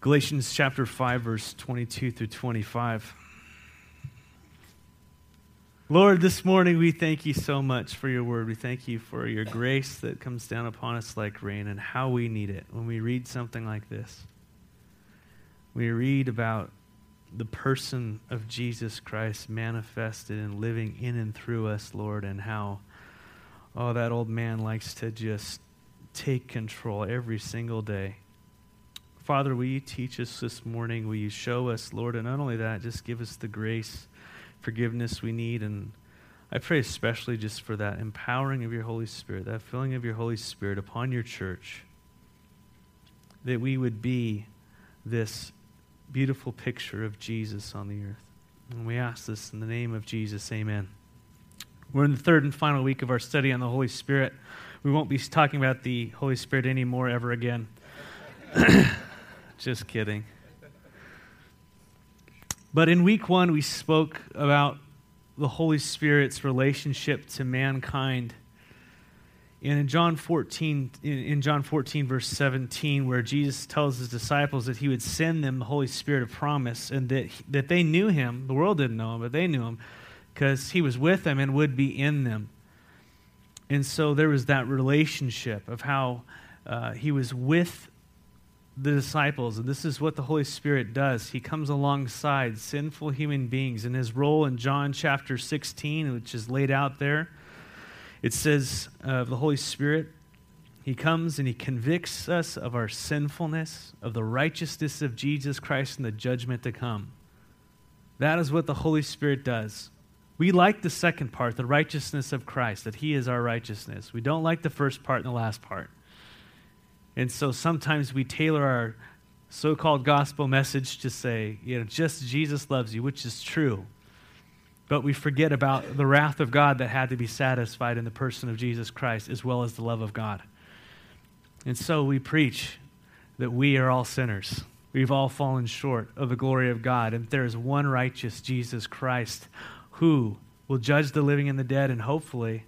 Galatians chapter 5, verse 22 through 25. Lord, this morning we thank you so much for your word. We thank you for your grace that comes down upon us like rain and how we need it when we read something like this. We read about the person of Jesus Christ manifested and living in and through us, Lord, and how, oh, that old man likes to just take control every single day. Father, will you teach us this morning? Will you show us, Lord? And not only that, just give us the grace, forgiveness we need. And I pray especially just for that empowering of your Holy Spirit, that filling of your Holy Spirit upon your church, that we would be this beautiful picture of Jesus on the earth. And we ask this in the name of Jesus. Amen. We're in the third and final week of our study on the Holy Spirit. We won't be talking about the Holy Spirit anymore ever again. Just kidding. But in week one, we spoke about the Holy Spirit's relationship to mankind. And in John 14, in John 14, verse 17, where Jesus tells his disciples that he would send them the Holy Spirit of promise and that, that they knew him. The world didn't know him, but they knew him because he was with them and would be in them. And so there was that relationship of how uh, he was with the disciples, and this is what the Holy Spirit does. He comes alongside sinful human beings. In his role in John chapter 16, which is laid out there, it says of uh, the Holy Spirit, he comes and he convicts us of our sinfulness, of the righteousness of Jesus Christ, and the judgment to come. That is what the Holy Spirit does. We like the second part, the righteousness of Christ, that he is our righteousness. We don't like the first part and the last part. And so sometimes we tailor our so called gospel message to say, you know, just Jesus loves you, which is true. But we forget about the wrath of God that had to be satisfied in the person of Jesus Christ, as well as the love of God. And so we preach that we are all sinners. We've all fallen short of the glory of God. And there is one righteous Jesus Christ who will judge the living and the dead, and hopefully,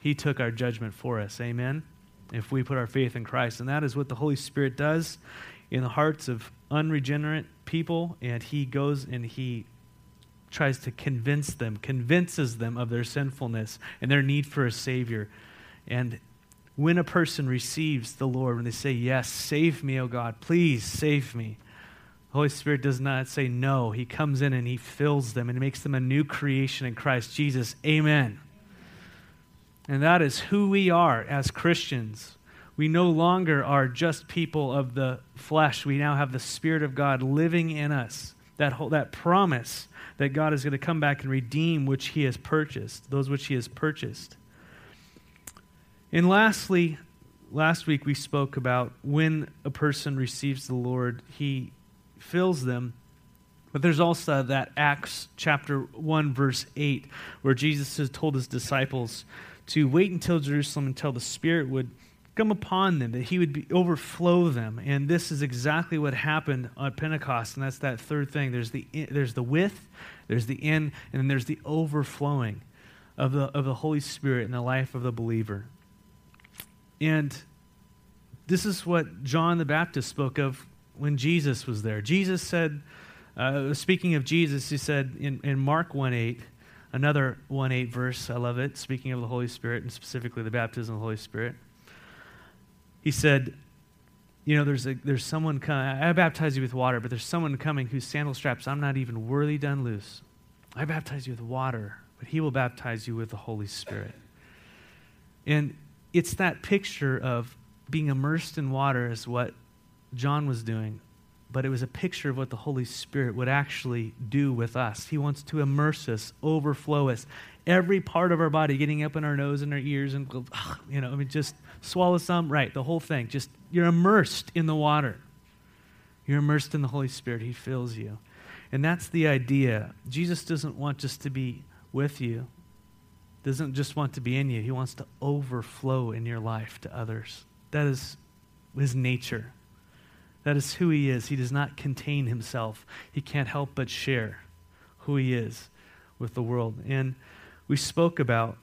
he took our judgment for us. Amen if we put our faith in Christ. And that is what the Holy Spirit does in the hearts of unregenerate people. And He goes and He tries to convince them, convinces them of their sinfulness and their need for a Savior. And when a person receives the Lord, when they say, Yes, save me, O God, please save me, the Holy Spirit does not say no. He comes in and He fills them and makes them a new creation in Christ Jesus. Amen. And that is who we are as Christians. We no longer are just people of the flesh. We now have the Spirit of God living in us. That, whole, that promise that God is going to come back and redeem which He has purchased, those which He has purchased. And lastly, last week we spoke about when a person receives the Lord, He fills them. But there's also that Acts chapter 1, verse 8, where Jesus has told His disciples to wait until Jerusalem until the Spirit would come upon them, that He would be, overflow them. And this is exactly what happened on Pentecost. And that's that third thing. There's the, there's the with, there's the in, and then there's the overflowing of the, of the Holy Spirit in the life of the believer. And this is what John the Baptist spoke of when Jesus was there. Jesus said, uh, speaking of Jesus, he said in, in Mark 1 8, Another 1 8 verse, I love it, speaking of the Holy Spirit and specifically the baptism of the Holy Spirit. He said, You know, there's, a, there's someone coming, I baptize you with water, but there's someone coming whose sandal straps I'm not even worthy to unloose. I baptize you with water, but he will baptize you with the Holy Spirit. And it's that picture of being immersed in water, is what John was doing but it was a picture of what the Holy Spirit would actually do with us. He wants to immerse us, overflow us, every part of our body, getting up in our nose and our ears, and you know, I mean, just swallow some, right? The whole thing. Just you're immersed in the water. You're immersed in the Holy Spirit. He fills you, and that's the idea. Jesus doesn't want just to be with you. Doesn't just want to be in you. He wants to overflow in your life to others. That is his nature. That is who he is. He does not contain himself, he can't help but share who he is with the world. And we spoke about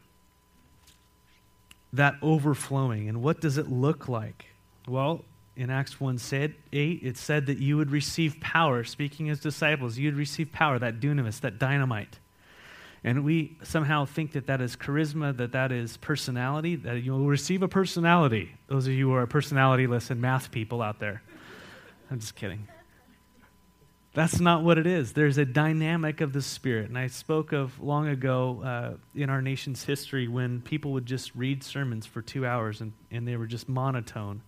that overflowing and what does it look like? Well, in Acts 1 said, 8, it said that you would receive power. Speaking as disciples, you'd receive power, that dunamis, that dynamite. And we somehow think that that is charisma, that that is personality, that you'll receive a personality. Those of you who are personality-less and math people out there. I'm just kidding. That's not what it is. There's a dynamic of the Spirit. And I spoke of long ago uh, in our nation's history when people would just read sermons for two hours and, and they were just monotone.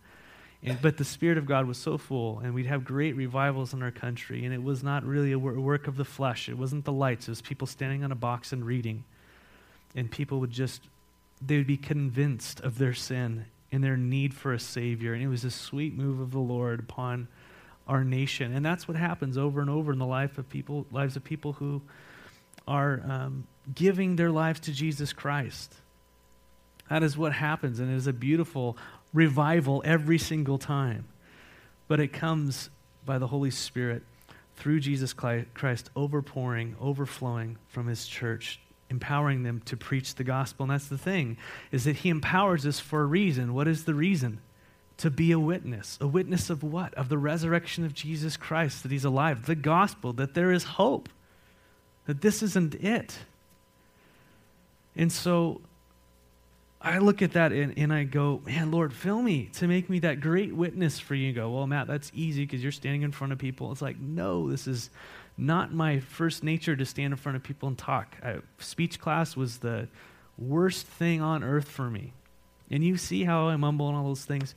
And, but the Spirit of God was so full, and we'd have great revivals in our country. And it was not really a work of the flesh, it wasn't the lights, it was people standing on a box and reading. And people would just, they would be convinced of their sin and their need for a Savior. And it was a sweet move of the Lord upon our nation. And that's what happens over and over in the life of people, lives of people who are um, giving their lives to Jesus Christ. That is what happens, and it is a beautiful revival every single time. But it comes by the Holy Spirit through Jesus Christ overpouring, overflowing from his church, empowering them to preach the gospel. And that's the thing, is that he empowers us for a reason. What is the reason? To be a witness. A witness of what? Of the resurrection of Jesus Christ, that he's alive, the gospel, that there is hope, that this isn't it. And so I look at that and, and I go, man, Lord, fill me to make me that great witness for you. you go, well, Matt, that's easy because you're standing in front of people. It's like, no, this is not my first nature to stand in front of people and talk. I, speech class was the worst thing on earth for me. And you see how I mumble and all those things,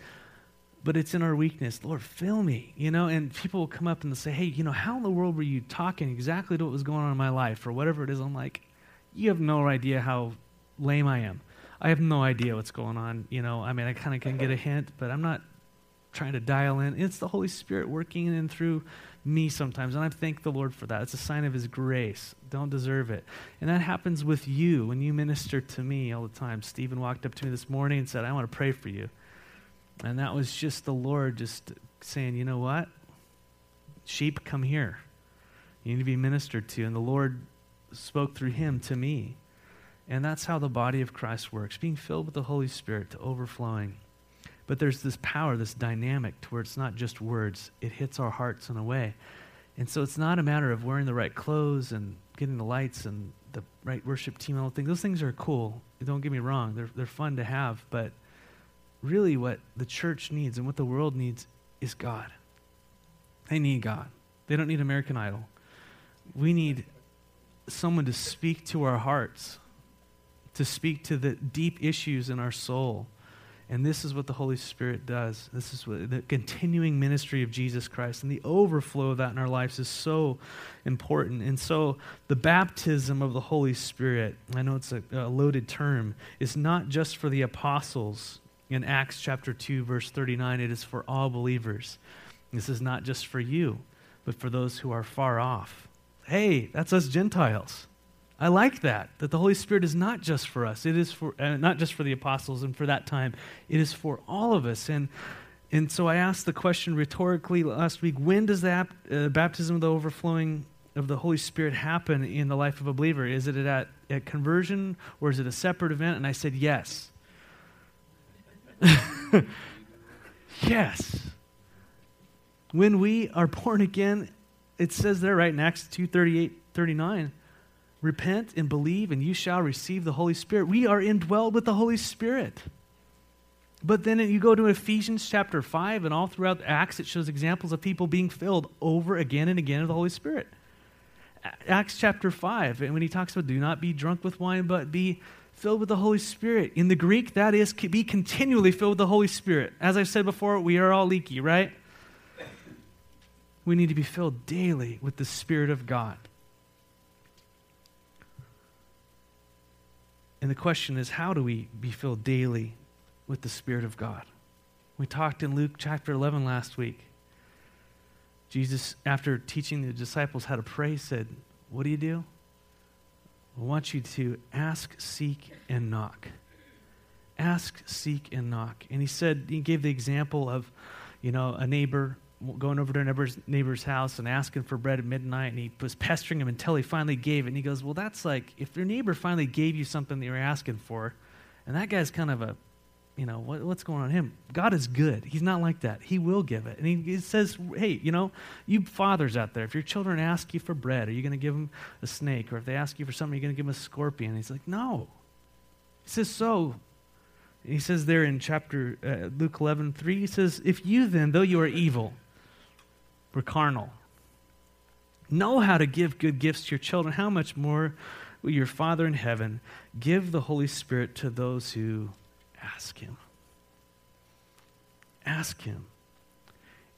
but it's in our weakness. Lord, fill me, you know, and people will come up and say, hey, you know, how in the world were you talking exactly to what was going on in my life or whatever it is? I'm like, you have no idea how lame I am. I have no idea what's going on. You know, I mean, I kind of can get a hint, but I'm not trying to dial in. It's the Holy Spirit working in and through me sometimes, and I thank the Lord for that. It's a sign of His grace. Don't deserve it. And that happens with you when you minister to me all the time. Stephen walked up to me this morning and said, I want to pray for you. And that was just the Lord just saying, you know what? Sheep, come here. You need to be ministered to. And the Lord spoke through him to me. And that's how the body of Christ works being filled with the Holy Spirit to overflowing. But there's this power, this dynamic to where it's not just words, it hits our hearts in a way. And so it's not a matter of wearing the right clothes and getting the lights and the right worship team and all things. Those things are cool. Don't get me wrong, they're, they're fun to have. But really, what the church needs and what the world needs is God. They need God, they don't need American Idol. We need someone to speak to our hearts to speak to the deep issues in our soul. And this is what the Holy Spirit does. This is what the continuing ministry of Jesus Christ and the overflow of that in our lives is so important. And so the baptism of the Holy Spirit, I know it's a, a loaded term, is not just for the apostles in Acts chapter 2 verse 39, it is for all believers. This is not just for you, but for those who are far off. Hey, that's us Gentiles. I like that, that the Holy Spirit is not just for us. It is for, uh, not just for the apostles and for that time. It is for all of us. And, and so I asked the question rhetorically last week when does the uh, baptism of the overflowing of the Holy Spirit happen in the life of a believer? Is it at, at conversion or is it a separate event? And I said, yes. yes. When we are born again, it says there, right, in Acts 2 38, 39 Repent and believe, and you shall receive the Holy Spirit. We are indwelled with the Holy Spirit. But then you go to Ephesians chapter 5, and all throughout Acts, it shows examples of people being filled over again and again with the Holy Spirit. Acts chapter 5, and when he talks about do not be drunk with wine, but be filled with the Holy Spirit. In the Greek, that is be continually filled with the Holy Spirit. As I've said before, we are all leaky, right? We need to be filled daily with the Spirit of God. And the question is, how do we be filled daily with the Spirit of God? We talked in Luke chapter 11 last week. Jesus, after teaching the disciples how to pray, said, What do you do? I want you to ask, seek, and knock. Ask, seek, and knock. And he said, he gave the example of, you know, a neighbor going over to a neighbor's, neighbor's house and asking for bread at midnight, and he was pestering him until he finally gave it. And he goes, Well, that's like if your neighbor finally gave you something that you were asking for, and that guy's kind of a you know, what, what's going on him? God is good. He's not like that. He will give it. And he, he says, hey, you know, you fathers out there, if your children ask you for bread, are you going to give them a snake? Or if they ask you for something, are you going to give them a scorpion? He's like, no. He says, so. And he says there in chapter uh, Luke 11, 3, he says, if you then, though you are evil, were carnal, know how to give good gifts to your children, how much more will your Father in heaven give the Holy Spirit to those who ask Him? Ask Him.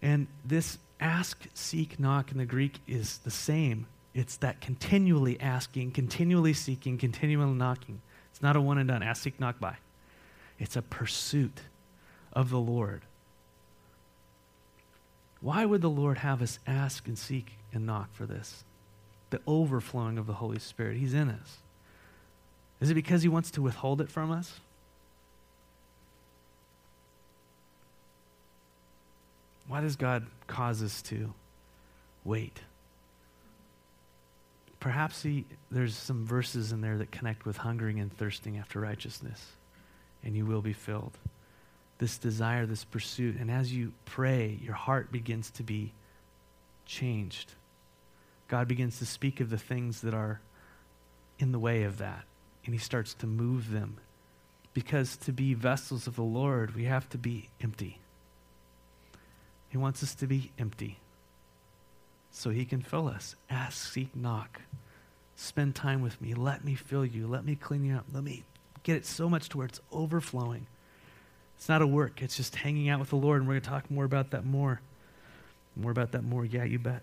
And this ask, seek, knock in the Greek is the same. It's that continually asking, continually seeking, continually knocking. It's not a one and done. Ask, seek, knock, bye. It's a pursuit of the Lord. Why would the Lord have us ask and seek and knock for this? The overflowing of the Holy Spirit. He's in us. Is it because He wants to withhold it from us? Why does God cause us to wait? Perhaps he, there's some verses in there that connect with hungering and thirsting after righteousness, and you will be filled this desire, this pursuit. And as you pray, your heart begins to be changed. God begins to speak of the things that are in the way of that, and He starts to move them. Because to be vessels of the Lord, we have to be empty. He wants us to be empty so He can fill us. Ask, seek, knock. Spend time with me. Let me fill you. Let me clean you up. Let me get it so much to where it's overflowing. It's not a work, it's just hanging out with the Lord, and we're going to talk more about that more. More about that more, yeah, you bet.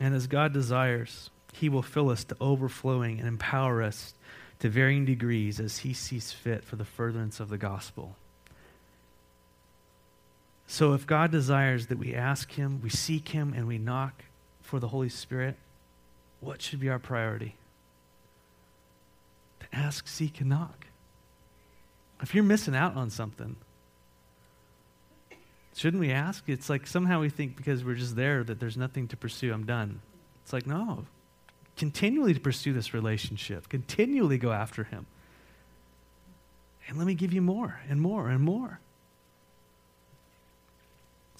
And as God desires, He will fill us to overflowing and empower us to varying degrees as He sees fit for the furtherance of the gospel. So if God desires that we ask Him, we seek Him, and we knock for the Holy Spirit, what should be our priority? To ask, seek, and knock. If you're missing out on something, shouldn't we ask? It's like somehow we think because we're just there that there's nothing to pursue, I'm done. It's like, no. Continually to pursue this relationship, continually go after Him. And let me give you more and more and more.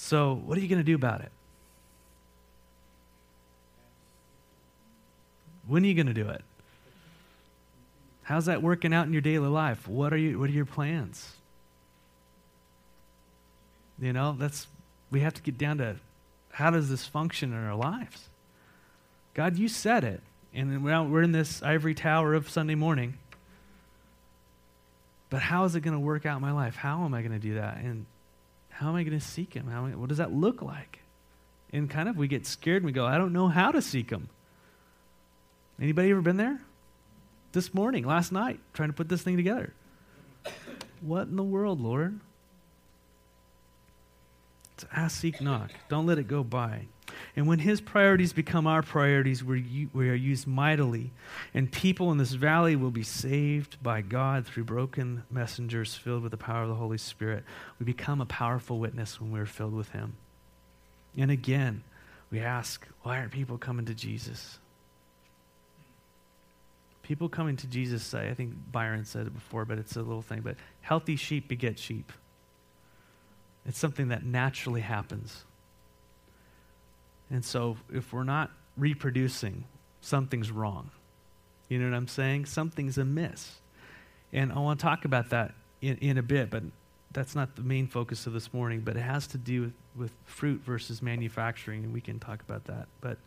So, what are you going to do about it? When are you going to do it? How's that working out in your daily life? What are you what are your plans? You know, that's we have to get down to how does this function in our lives? God, you said it. And we're in this ivory tower of Sunday morning. But how is it going to work out in my life? How am I going to do that? And how am I going to seek him? How, what does that look like? And kind of we get scared and we go, I don't know how to seek him. Anybody ever been there? this morning, last night, trying to put this thing together. What in the world, Lord? It's ask, seek, knock. Don't let it go by. And when his priorities become our priorities, we are used mightily. And people in this valley will be saved by God through broken messengers filled with the power of the Holy Spirit. We become a powerful witness when we're filled with him. And again, we ask, why aren't people coming to Jesus? People coming to Jesus say, I think Byron said it before, but it's a little thing, but healthy sheep beget sheep. It's something that naturally happens. And so if we're not reproducing, something's wrong. You know what I'm saying? Something's amiss. And I want to talk about that in, in a bit, but that's not the main focus of this morning, but it has to do with, with fruit versus manufacturing, and we can talk about that. But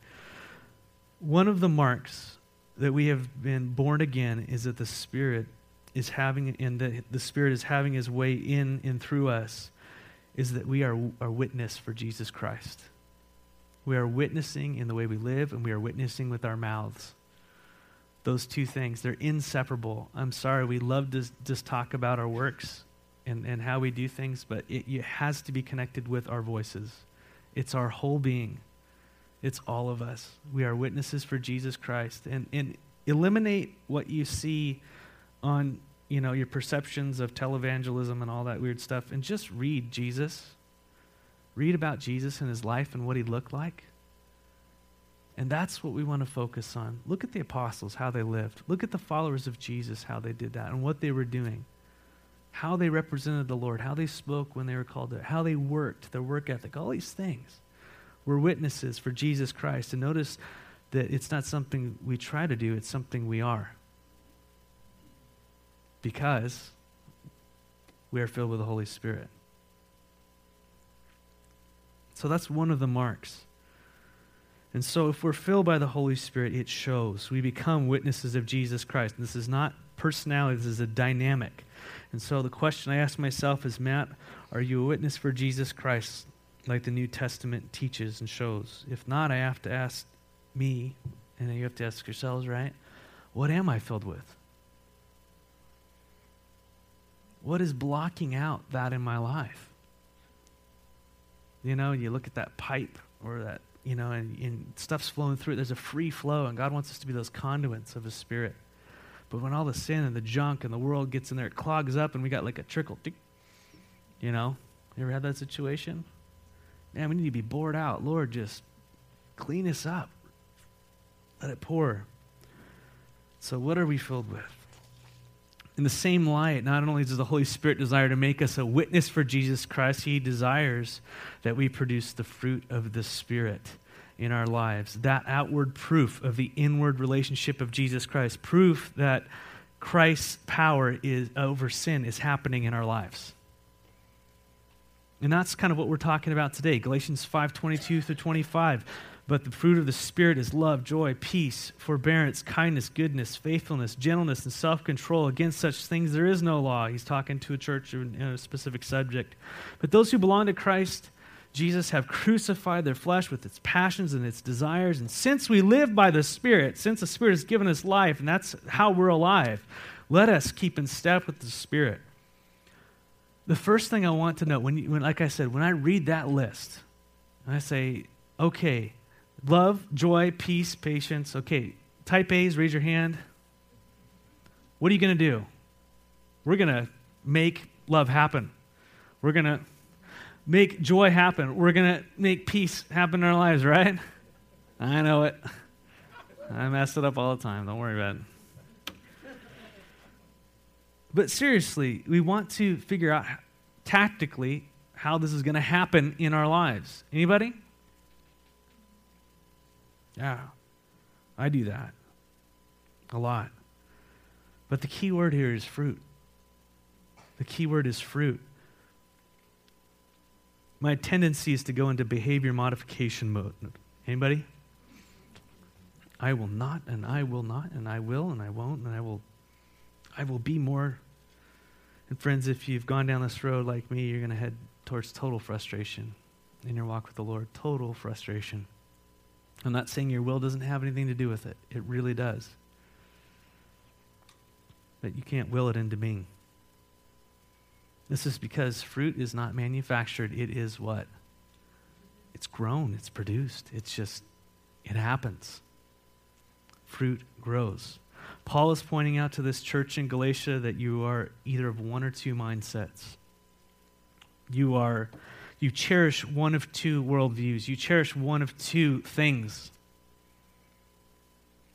one of the marks that we have been born again is that the Spirit is having, and that the Spirit is having his way in and through us, is that we are a witness for Jesus Christ. We are witnessing in the way we live, and we are witnessing with our mouths. Those two things, they're inseparable. I'm sorry, we love to just talk about our works and, and how we do things, but it, it has to be connected with our voices. It's our whole being. It's all of us. We are witnesses for Jesus Christ. And, and eliminate what you see on you know your perceptions of televangelism and all that weird stuff and just read jesus read about jesus and his life and what he looked like And that's what we want to focus on. Look at the apostles, how they lived. Look at the followers of Jesus, how they did that and what they were doing. How they represented the Lord, how they spoke when they were called to, how they worked, their work ethic, all these things were witnesses for Jesus Christ. And notice that it's not something we try to do, it's something we are. Because we are filled with the Holy Spirit. So that's one of the marks. And so, if we're filled by the Holy Spirit, it shows. We become witnesses of Jesus Christ. And this is not personality, this is a dynamic. And so, the question I ask myself is Matt, are you a witness for Jesus Christ like the New Testament teaches and shows? If not, I have to ask me, and you have to ask yourselves, right? What am I filled with? What is blocking out that in my life? You know, you look at that pipe or that you know, and, and stuff's flowing through it. There's a free flow, and God wants us to be those conduits of His Spirit. But when all the sin and the junk and the world gets in there, it clogs up, and we got like a trickle. You know, you ever had that situation? Man, we need to be bored out. Lord, just clean us up. Let it pour. So, what are we filled with? In the same light, not only does the Holy Spirit desire to make us a witness for Jesus Christ, He desires that we produce the fruit of the Spirit in our lives. That outward proof of the inward relationship of Jesus Christ, proof that Christ's power is over sin is happening in our lives. And that's kind of what we're talking about today. Galatians 5:22 through 25. But the fruit of the Spirit is love, joy, peace, forbearance, kindness, goodness, faithfulness, gentleness, and self control. Against such things there is no law. He's talking to a church in a specific subject. But those who belong to Christ Jesus have crucified their flesh with its passions and its desires. And since we live by the Spirit, since the Spirit has given us life, and that's how we're alive, let us keep in step with the Spirit. The first thing I want to know, when, you, when like I said, when I read that list, I say, okay, Love, joy, peace, patience. Okay, type A's, raise your hand. What are you going to do? We're going to make love happen. We're going to make joy happen. We're going to make peace happen in our lives, right? I know it. I mess it up all the time. Don't worry about it. But seriously, we want to figure out tactically how this is going to happen in our lives. Anybody? Yeah, I do that a lot. But the key word here is fruit. The key word is fruit. My tendency is to go into behavior modification mode. Anybody? I will not, and I will not, and I will, and I won't, and I will I will be more. And friends, if you've gone down this road like me, you're going to head towards total frustration in your walk with the Lord. Total frustration. I'm not saying your will doesn't have anything to do with it, it really does. But you can't will it into being. This is because fruit is not manufactured, it is what? It's grown, it's produced. It's just, it happens. Fruit grows. Paul is pointing out to this church in Galatia that you are either of one or two mindsets. You are you cherish one of two worldviews. You cherish one of two things.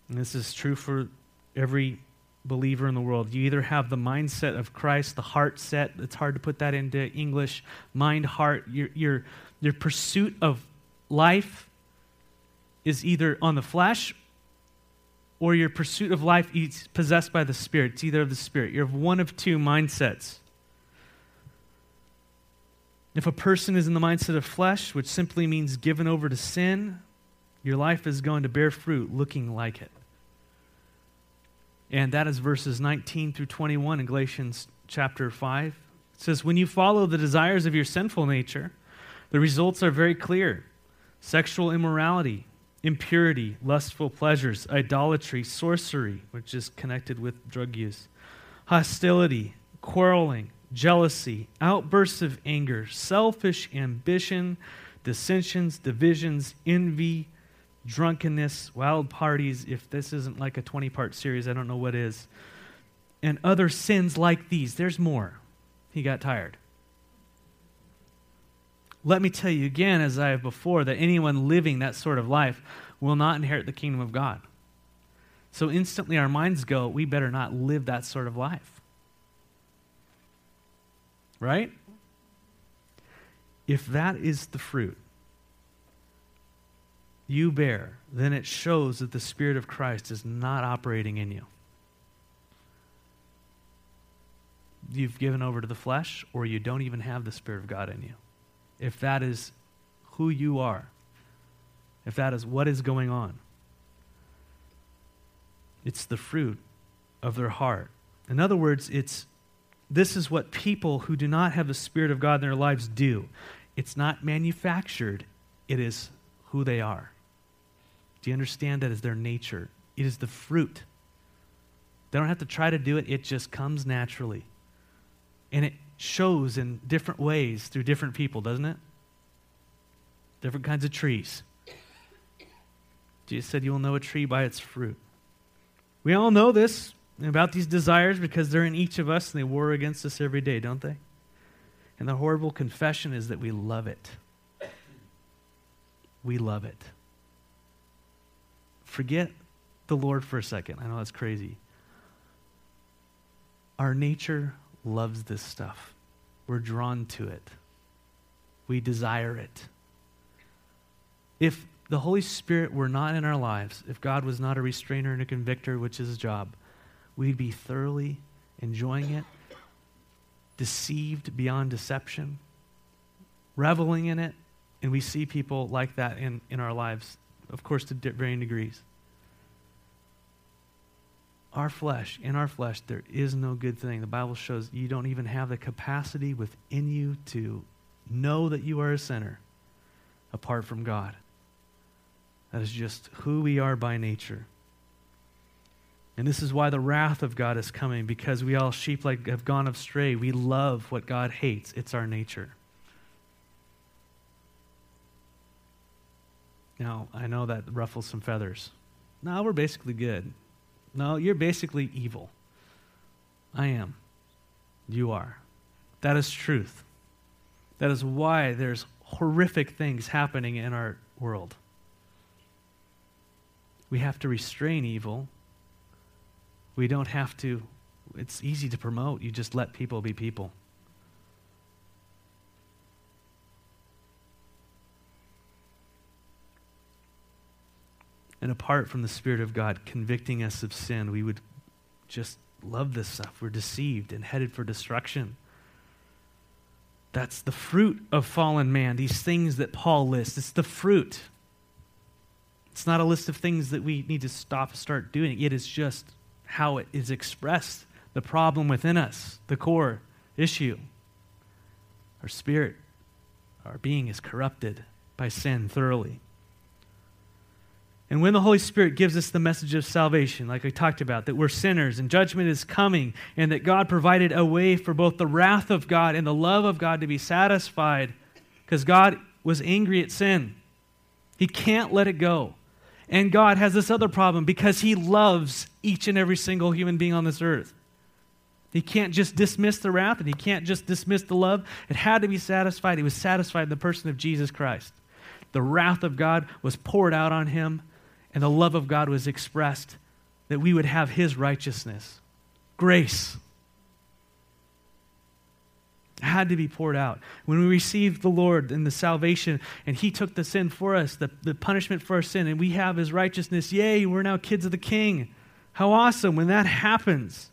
And this is true for every believer in the world. You either have the mindset of Christ, the heart set, it's hard to put that into English, mind, heart. Your, your, your pursuit of life is either on the flesh or your pursuit of life is possessed by the Spirit. It's either of the Spirit. You're of one of two mindsets. If a person is in the mindset of flesh, which simply means given over to sin, your life is going to bear fruit looking like it. And that is verses 19 through 21 in Galatians chapter 5. It says, When you follow the desires of your sinful nature, the results are very clear sexual immorality, impurity, lustful pleasures, idolatry, sorcery, which is connected with drug use, hostility, quarreling jealousy, outbursts of anger, selfish ambition, dissensions, divisions, envy, drunkenness, wild parties. If this isn't like a 20 part series, I don't know what is. And other sins like these. There's more. He got tired. Let me tell you again, as I have before, that anyone living that sort of life will not inherit the kingdom of God. So instantly our minds go, we better not live that sort of life. Right? If that is the fruit you bear, then it shows that the Spirit of Christ is not operating in you. You've given over to the flesh, or you don't even have the Spirit of God in you. If that is who you are, if that is what is going on, it's the fruit of their heart. In other words, it's this is what people who do not have the Spirit of God in their lives do. It's not manufactured, it is who they are. Do you understand that as their nature? It is the fruit. They don't have to try to do it, it just comes naturally. And it shows in different ways through different people, doesn't it? Different kinds of trees. Jesus said, You will know a tree by its fruit. We all know this about these desires because they're in each of us and they war against us every day, don't they? And the horrible confession is that we love it. We love it. Forget the Lord for a second. I know that's crazy. Our nature loves this stuff. We're drawn to it. We desire it. If the Holy Spirit were not in our lives, if God was not a restrainer and a convictor, which is his job, we'd be thoroughly enjoying it, deceived beyond deception, reveling in it, and we see people like that in, in our lives, of course, to varying degrees. Our flesh, in our flesh, there is no good thing. The Bible shows you don't even have the capacity within you to know that you are a sinner apart from God. That is just who we are by nature. And this is why the wrath of God is coming, because we all sheep like have gone astray. We love what God hates. It's our nature. Now, I know that ruffles some feathers. No, we're basically good. No, you're basically evil. I am. You are. That is truth. That is why there's horrific things happening in our world. We have to restrain evil we don't have to, it's easy to promote. You just let people be people. And apart from the Spirit of God convicting us of sin, we would just love this stuff. We're deceived and headed for destruction. That's the fruit of fallen man, these things that Paul lists. It's the fruit. It's not a list of things that we need to stop, start doing. It is just how it is expressed, the problem within us, the core issue. Our spirit, our being is corrupted by sin thoroughly. And when the Holy Spirit gives us the message of salvation, like I talked about, that we're sinners and judgment is coming, and that God provided a way for both the wrath of God and the love of God to be satisfied, because God was angry at sin. He can't let it go. And God has this other problem because He loves each and every single human being on this earth. He can't just dismiss the wrath and He can't just dismiss the love. It had to be satisfied. He was satisfied in the person of Jesus Christ. The wrath of God was poured out on Him, and the love of God was expressed that we would have His righteousness, grace had to be poured out. When we received the Lord and the salvation, and He took the sin for us, the, the punishment for our sin, and we have His righteousness, yay, we're now kids of the King. How awesome when that happens.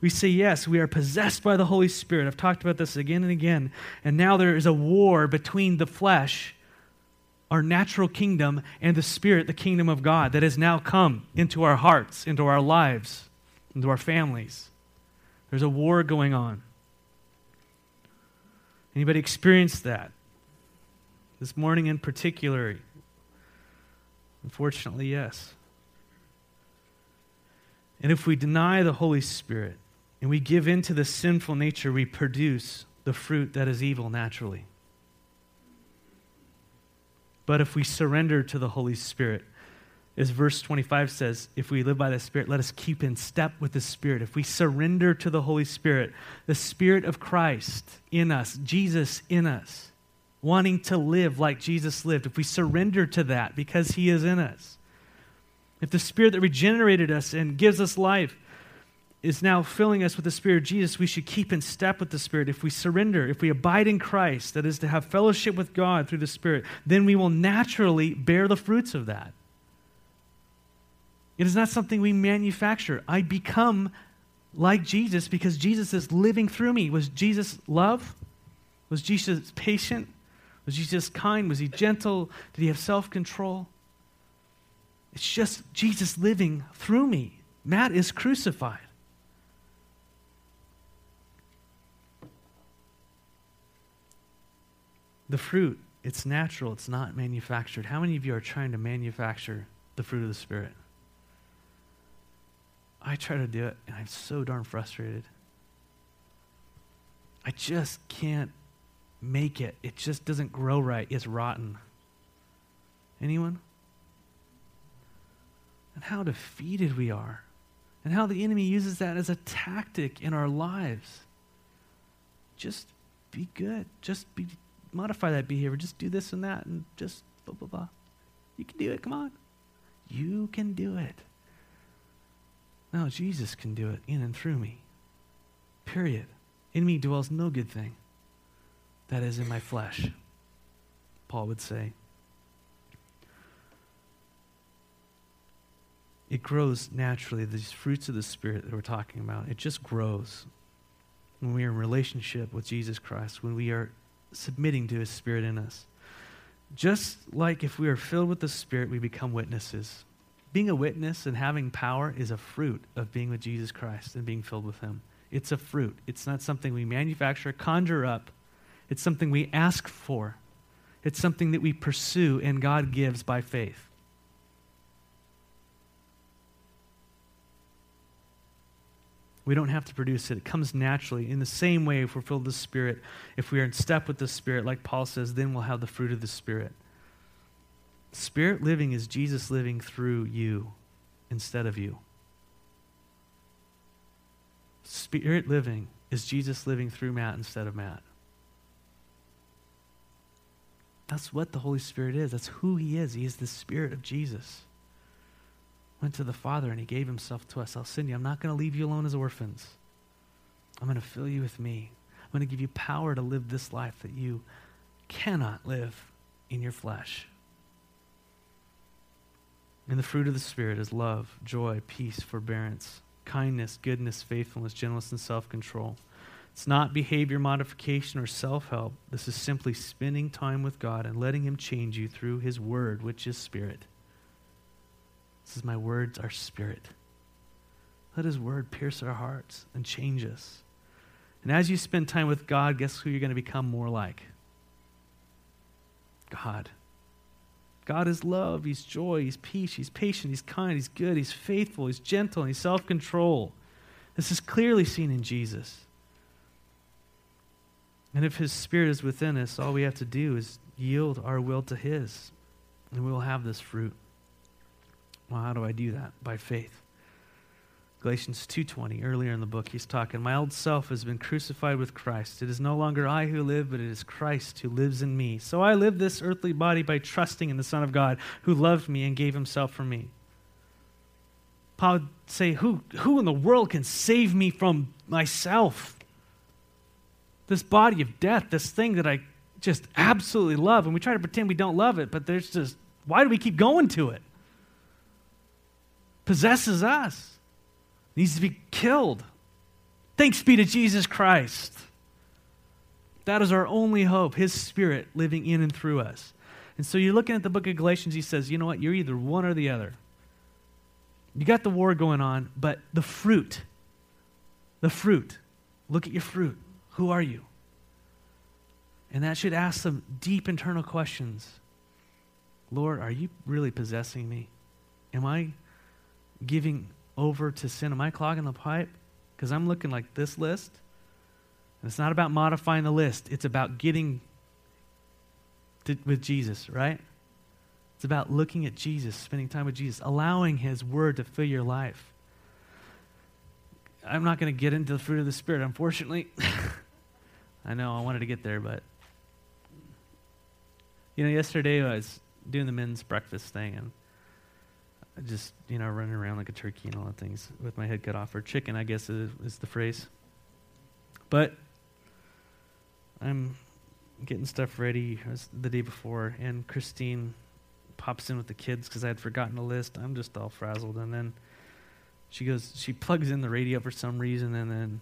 We say, yes, we are possessed by the Holy Spirit. I've talked about this again and again. And now there is a war between the flesh, our natural kingdom, and the Spirit, the kingdom of God, that has now come into our hearts, into our lives, into our families. There's a war going on. Anybody experienced that? This morning in particular? Unfortunately, yes. And if we deny the Holy Spirit and we give in to the sinful nature, we produce the fruit that is evil naturally. But if we surrender to the Holy Spirit, as verse 25 says, if we live by the Spirit, let us keep in step with the Spirit. If we surrender to the Holy Spirit, the Spirit of Christ in us, Jesus in us, wanting to live like Jesus lived, if we surrender to that because He is in us, If the Spirit that regenerated us and gives us life is now filling us with the Spirit of Jesus, we should keep in step with the Spirit. If we surrender, if we abide in Christ, that is to have fellowship with God through the Spirit, then we will naturally bear the fruits of that. It is not something we manufacture. I become like Jesus because Jesus is living through me. Was Jesus love? Was Jesus patient? Was Jesus kind? Was he gentle? Did he have self control? It's just Jesus living through me. Matt is crucified. The fruit, it's natural, it's not manufactured. How many of you are trying to manufacture the fruit of the Spirit? I try to do it, and I'm so darn frustrated. I just can't make it. It just doesn't grow right. It's rotten. Anyone? And how defeated we are. And how the enemy uses that as a tactic in our lives. Just be good. Just be modify that behavior. Just do this and that and just blah blah blah. You can do it. Come on. You can do it. No, Jesus can do it in and through me. Period. In me dwells no good thing. That is in my flesh, Paul would say. It grows naturally. These fruits of the Spirit that we're talking about, it just grows when we are in relationship with Jesus Christ, when we are submitting to His Spirit in us. Just like if we are filled with the Spirit, we become witnesses. Being a witness and having power is a fruit of being with Jesus Christ and being filled with Him. It's a fruit. It's not something we manufacture, conjure up. It's something we ask for. It's something that we pursue and God gives by faith. We don't have to produce it. It comes naturally. In the same way, if we're filled with the Spirit, if we are in step with the Spirit, like Paul says, then we'll have the fruit of the Spirit. Spirit living is Jesus living through you instead of you. Spirit living is Jesus living through Matt instead of Matt. That's what the Holy Spirit is. That's who He is. He is the Spirit of Jesus. Went to the Father and He gave Himself to us. I'll send you. I'm not going to leave you alone as orphans. I'm going to fill you with me. I'm going to give you power to live this life that you cannot live in your flesh. And the fruit of the Spirit is love, joy, peace, forbearance, kindness, goodness, faithfulness, gentleness, and self control. It's not behavior modification or self help. This is simply spending time with God and letting Him change you through His Word, which is Spirit. This is my words are Spirit. Let His Word pierce our hearts and change us. And as you spend time with God, guess who you're going to become more like? God. God is love, He's joy, He's peace, He's patient, He's kind, He's good, He's faithful, He's gentle, He's self control. This is clearly seen in Jesus. And if His Spirit is within us, all we have to do is yield our will to His, and we will have this fruit. Well, how do I do that? By faith. Galatians 2:20 earlier in the book he's talking my old self has been crucified with Christ. It is no longer I who live but it is Christ who lives in me. So I live this earthly body by trusting in the son of God who loved me and gave himself for me. Paul would say who who in the world can save me from myself? This body of death this thing that I just absolutely love and we try to pretend we don't love it but there's just why do we keep going to it? Possesses us needs to be killed. Thanks be to Jesus Christ. That is our only hope, His Spirit living in and through us. And so you're looking at the book of Galatians, he says, you know what? You're either one or the other. You got the war going on, but the fruit, the fruit, look at your fruit. Who are you? And that should ask some deep internal questions. Lord, are you really possessing me? Am I giving over to sin? Am I clogging the pipe? Because I'm looking like this list. And it's not about modifying the list, it's about getting to, with Jesus, right? It's about looking at Jesus, spending time with Jesus, allowing His Word to fill your life. I'm not going to get into the fruit of the Spirit, unfortunately. I know I wanted to get there, but. You know, yesterday I was doing the men's breakfast thing, and just, you know, running around like a turkey and all the things with my head cut off. Or chicken, I guess is, is the phrase. But I'm getting stuff ready the day before, and Christine pops in with the kids because I had forgotten a list. I'm just all frazzled. And then she goes, she plugs in the radio for some reason, and then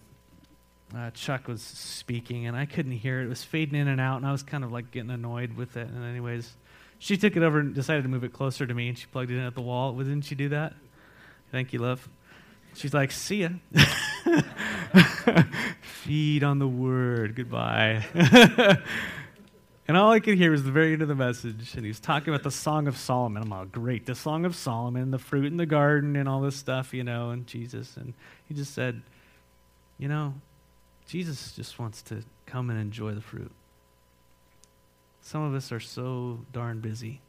uh, Chuck was speaking, and I couldn't hear it. It was fading in and out, and I was kind of like getting annoyed with it. And, anyways, she took it over and decided to move it closer to me, and she plugged it in at the wall. Didn't she do that? Thank you, love. She's like, see ya. Feed on the word. Goodbye. and all I could hear was the very end of the message. And he was talking about the Song of Solomon. I'm like, great, the Song of Solomon, the fruit in the garden, and all this stuff, you know, and Jesus. And he just said, you know, Jesus just wants to come and enjoy the fruit. Some of us are so darn busy,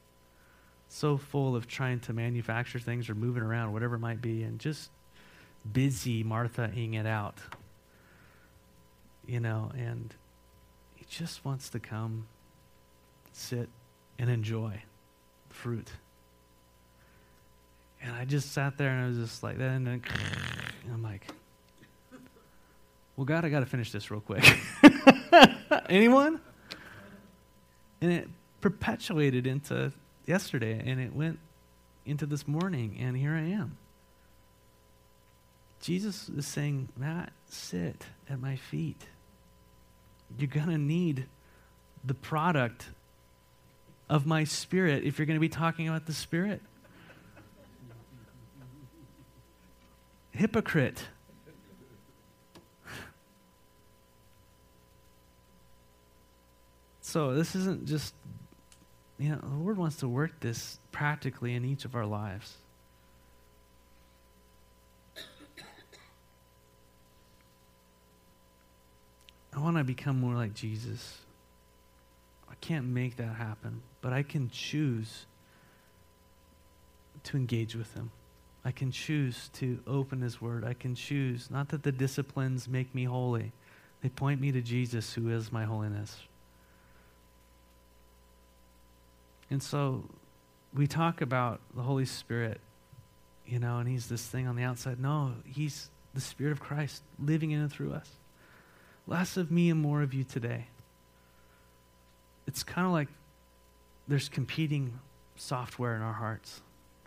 so full of trying to manufacture things or moving around, whatever it might be, and just busy Martha-ing it out. You know, and he just wants to come, sit, and enjoy fruit. And I just sat there and I was just like that, and then I'm like, well, God, I got to finish this real quick. Anyone? And it perpetuated into yesterday, and it went into this morning, and here I am. Jesus is saying, Matt, sit at my feet. You're going to need the product of my spirit if you're going to be talking about the spirit. Hypocrite. So this isn't just, you know, the Lord wants to work this practically in each of our lives. I want to become more like Jesus. I can't make that happen, but I can choose to engage with Him. I can choose to open His Word. I can choose, not that the disciplines make me holy, they point me to Jesus, who is my holiness. And so we talk about the Holy Spirit, you know, and he's this thing on the outside. No, he's the Spirit of Christ living in and through us. Less of me and more of you today. It's kind of like there's competing software in our hearts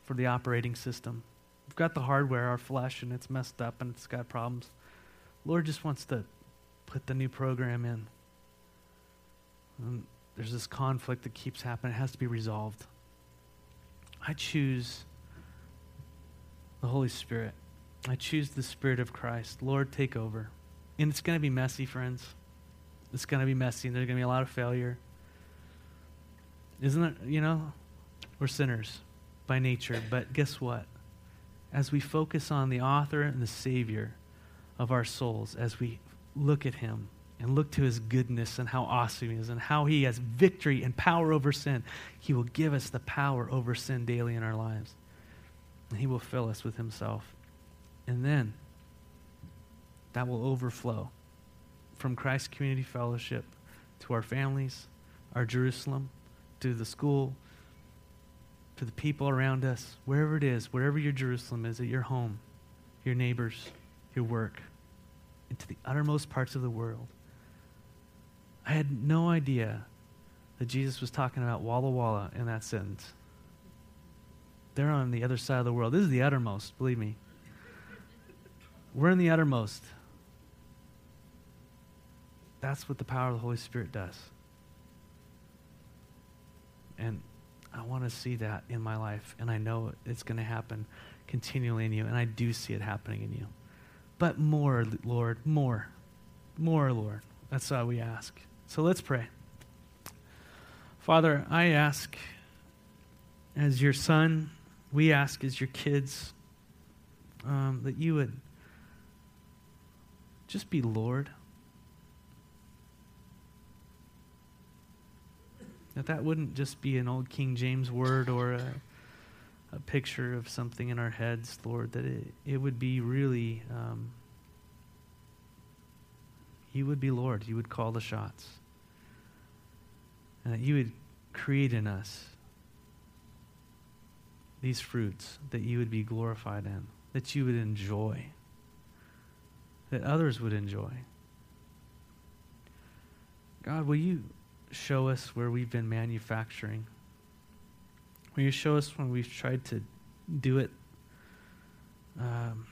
for the operating system. We've got the hardware, our flesh, and it's messed up and it's got problems. Lord just wants to put the new program in. And there's this conflict that keeps happening. It has to be resolved. I choose the Holy Spirit. I choose the Spirit of Christ. Lord, take over. And it's going to be messy, friends. It's going to be messy, and there's going to be a lot of failure. Isn't it? You know, we're sinners by nature, but guess what? As we focus on the author and the Savior of our souls, as we look at Him, and look to his goodness and how awesome he is and how he has victory and power over sin, he will give us the power over sin daily in our lives. And he will fill us with himself. And then that will overflow from Christ Community Fellowship to our families, our Jerusalem, to the school, to the people around us, wherever it is, wherever your Jerusalem is, at your home, your neighbors, your work, into the uttermost parts of the world. I had no idea that Jesus was talking about Walla Walla in that sentence. They're on the other side of the world. This is the uttermost, believe me. We're in the uttermost. That's what the power of the Holy Spirit does. And I want to see that in my life, and I know it's going to happen continually in you, and I do see it happening in you. But more, Lord, more. More, Lord. That's all we ask. So let's pray. Father, I ask as your son, we ask as your kids um, that you would just be Lord. That that wouldn't just be an old King James word or a, a picture of something in our heads, Lord, that it, it would be really, um, you would be Lord. You would call the shots and that you would create in us these fruits that you would be glorified in, that you would enjoy, that others would enjoy. God, will you show us where we've been manufacturing? Will you show us when we've tried to do it um,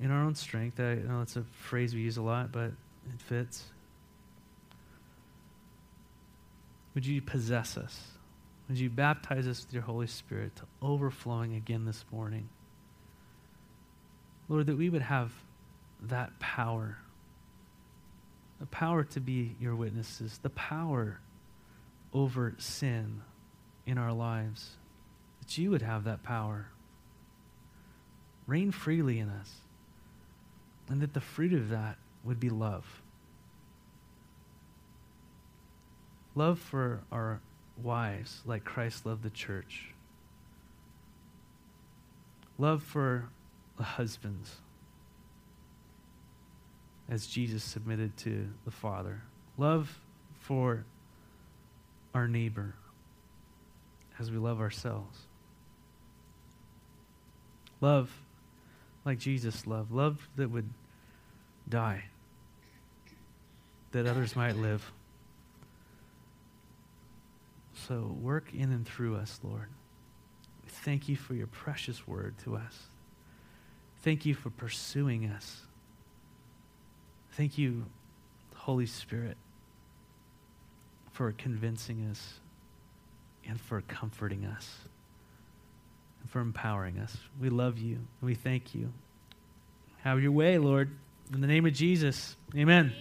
in our own strength? I know it's a phrase we use a lot, but it fits. Would you possess us? Would you baptize us with your Holy Spirit to overflowing again this morning? Lord, that we would have that power the power to be your witnesses, the power over sin in our lives, that you would have that power. Reign freely in us, and that the fruit of that would be love. Love for our wives, like Christ loved the church. Love for the husbands as Jesus submitted to the Father. Love for our neighbor as we love ourselves. Love like Jesus loved. Love that would die, that others might live. So work in and through us, Lord. We Thank you for your precious word to us. Thank you for pursuing us. Thank you, Holy Spirit, for convincing us and for comforting us and for empowering us. We love you and we thank you. Have your way, Lord. In the name of Jesus, amen.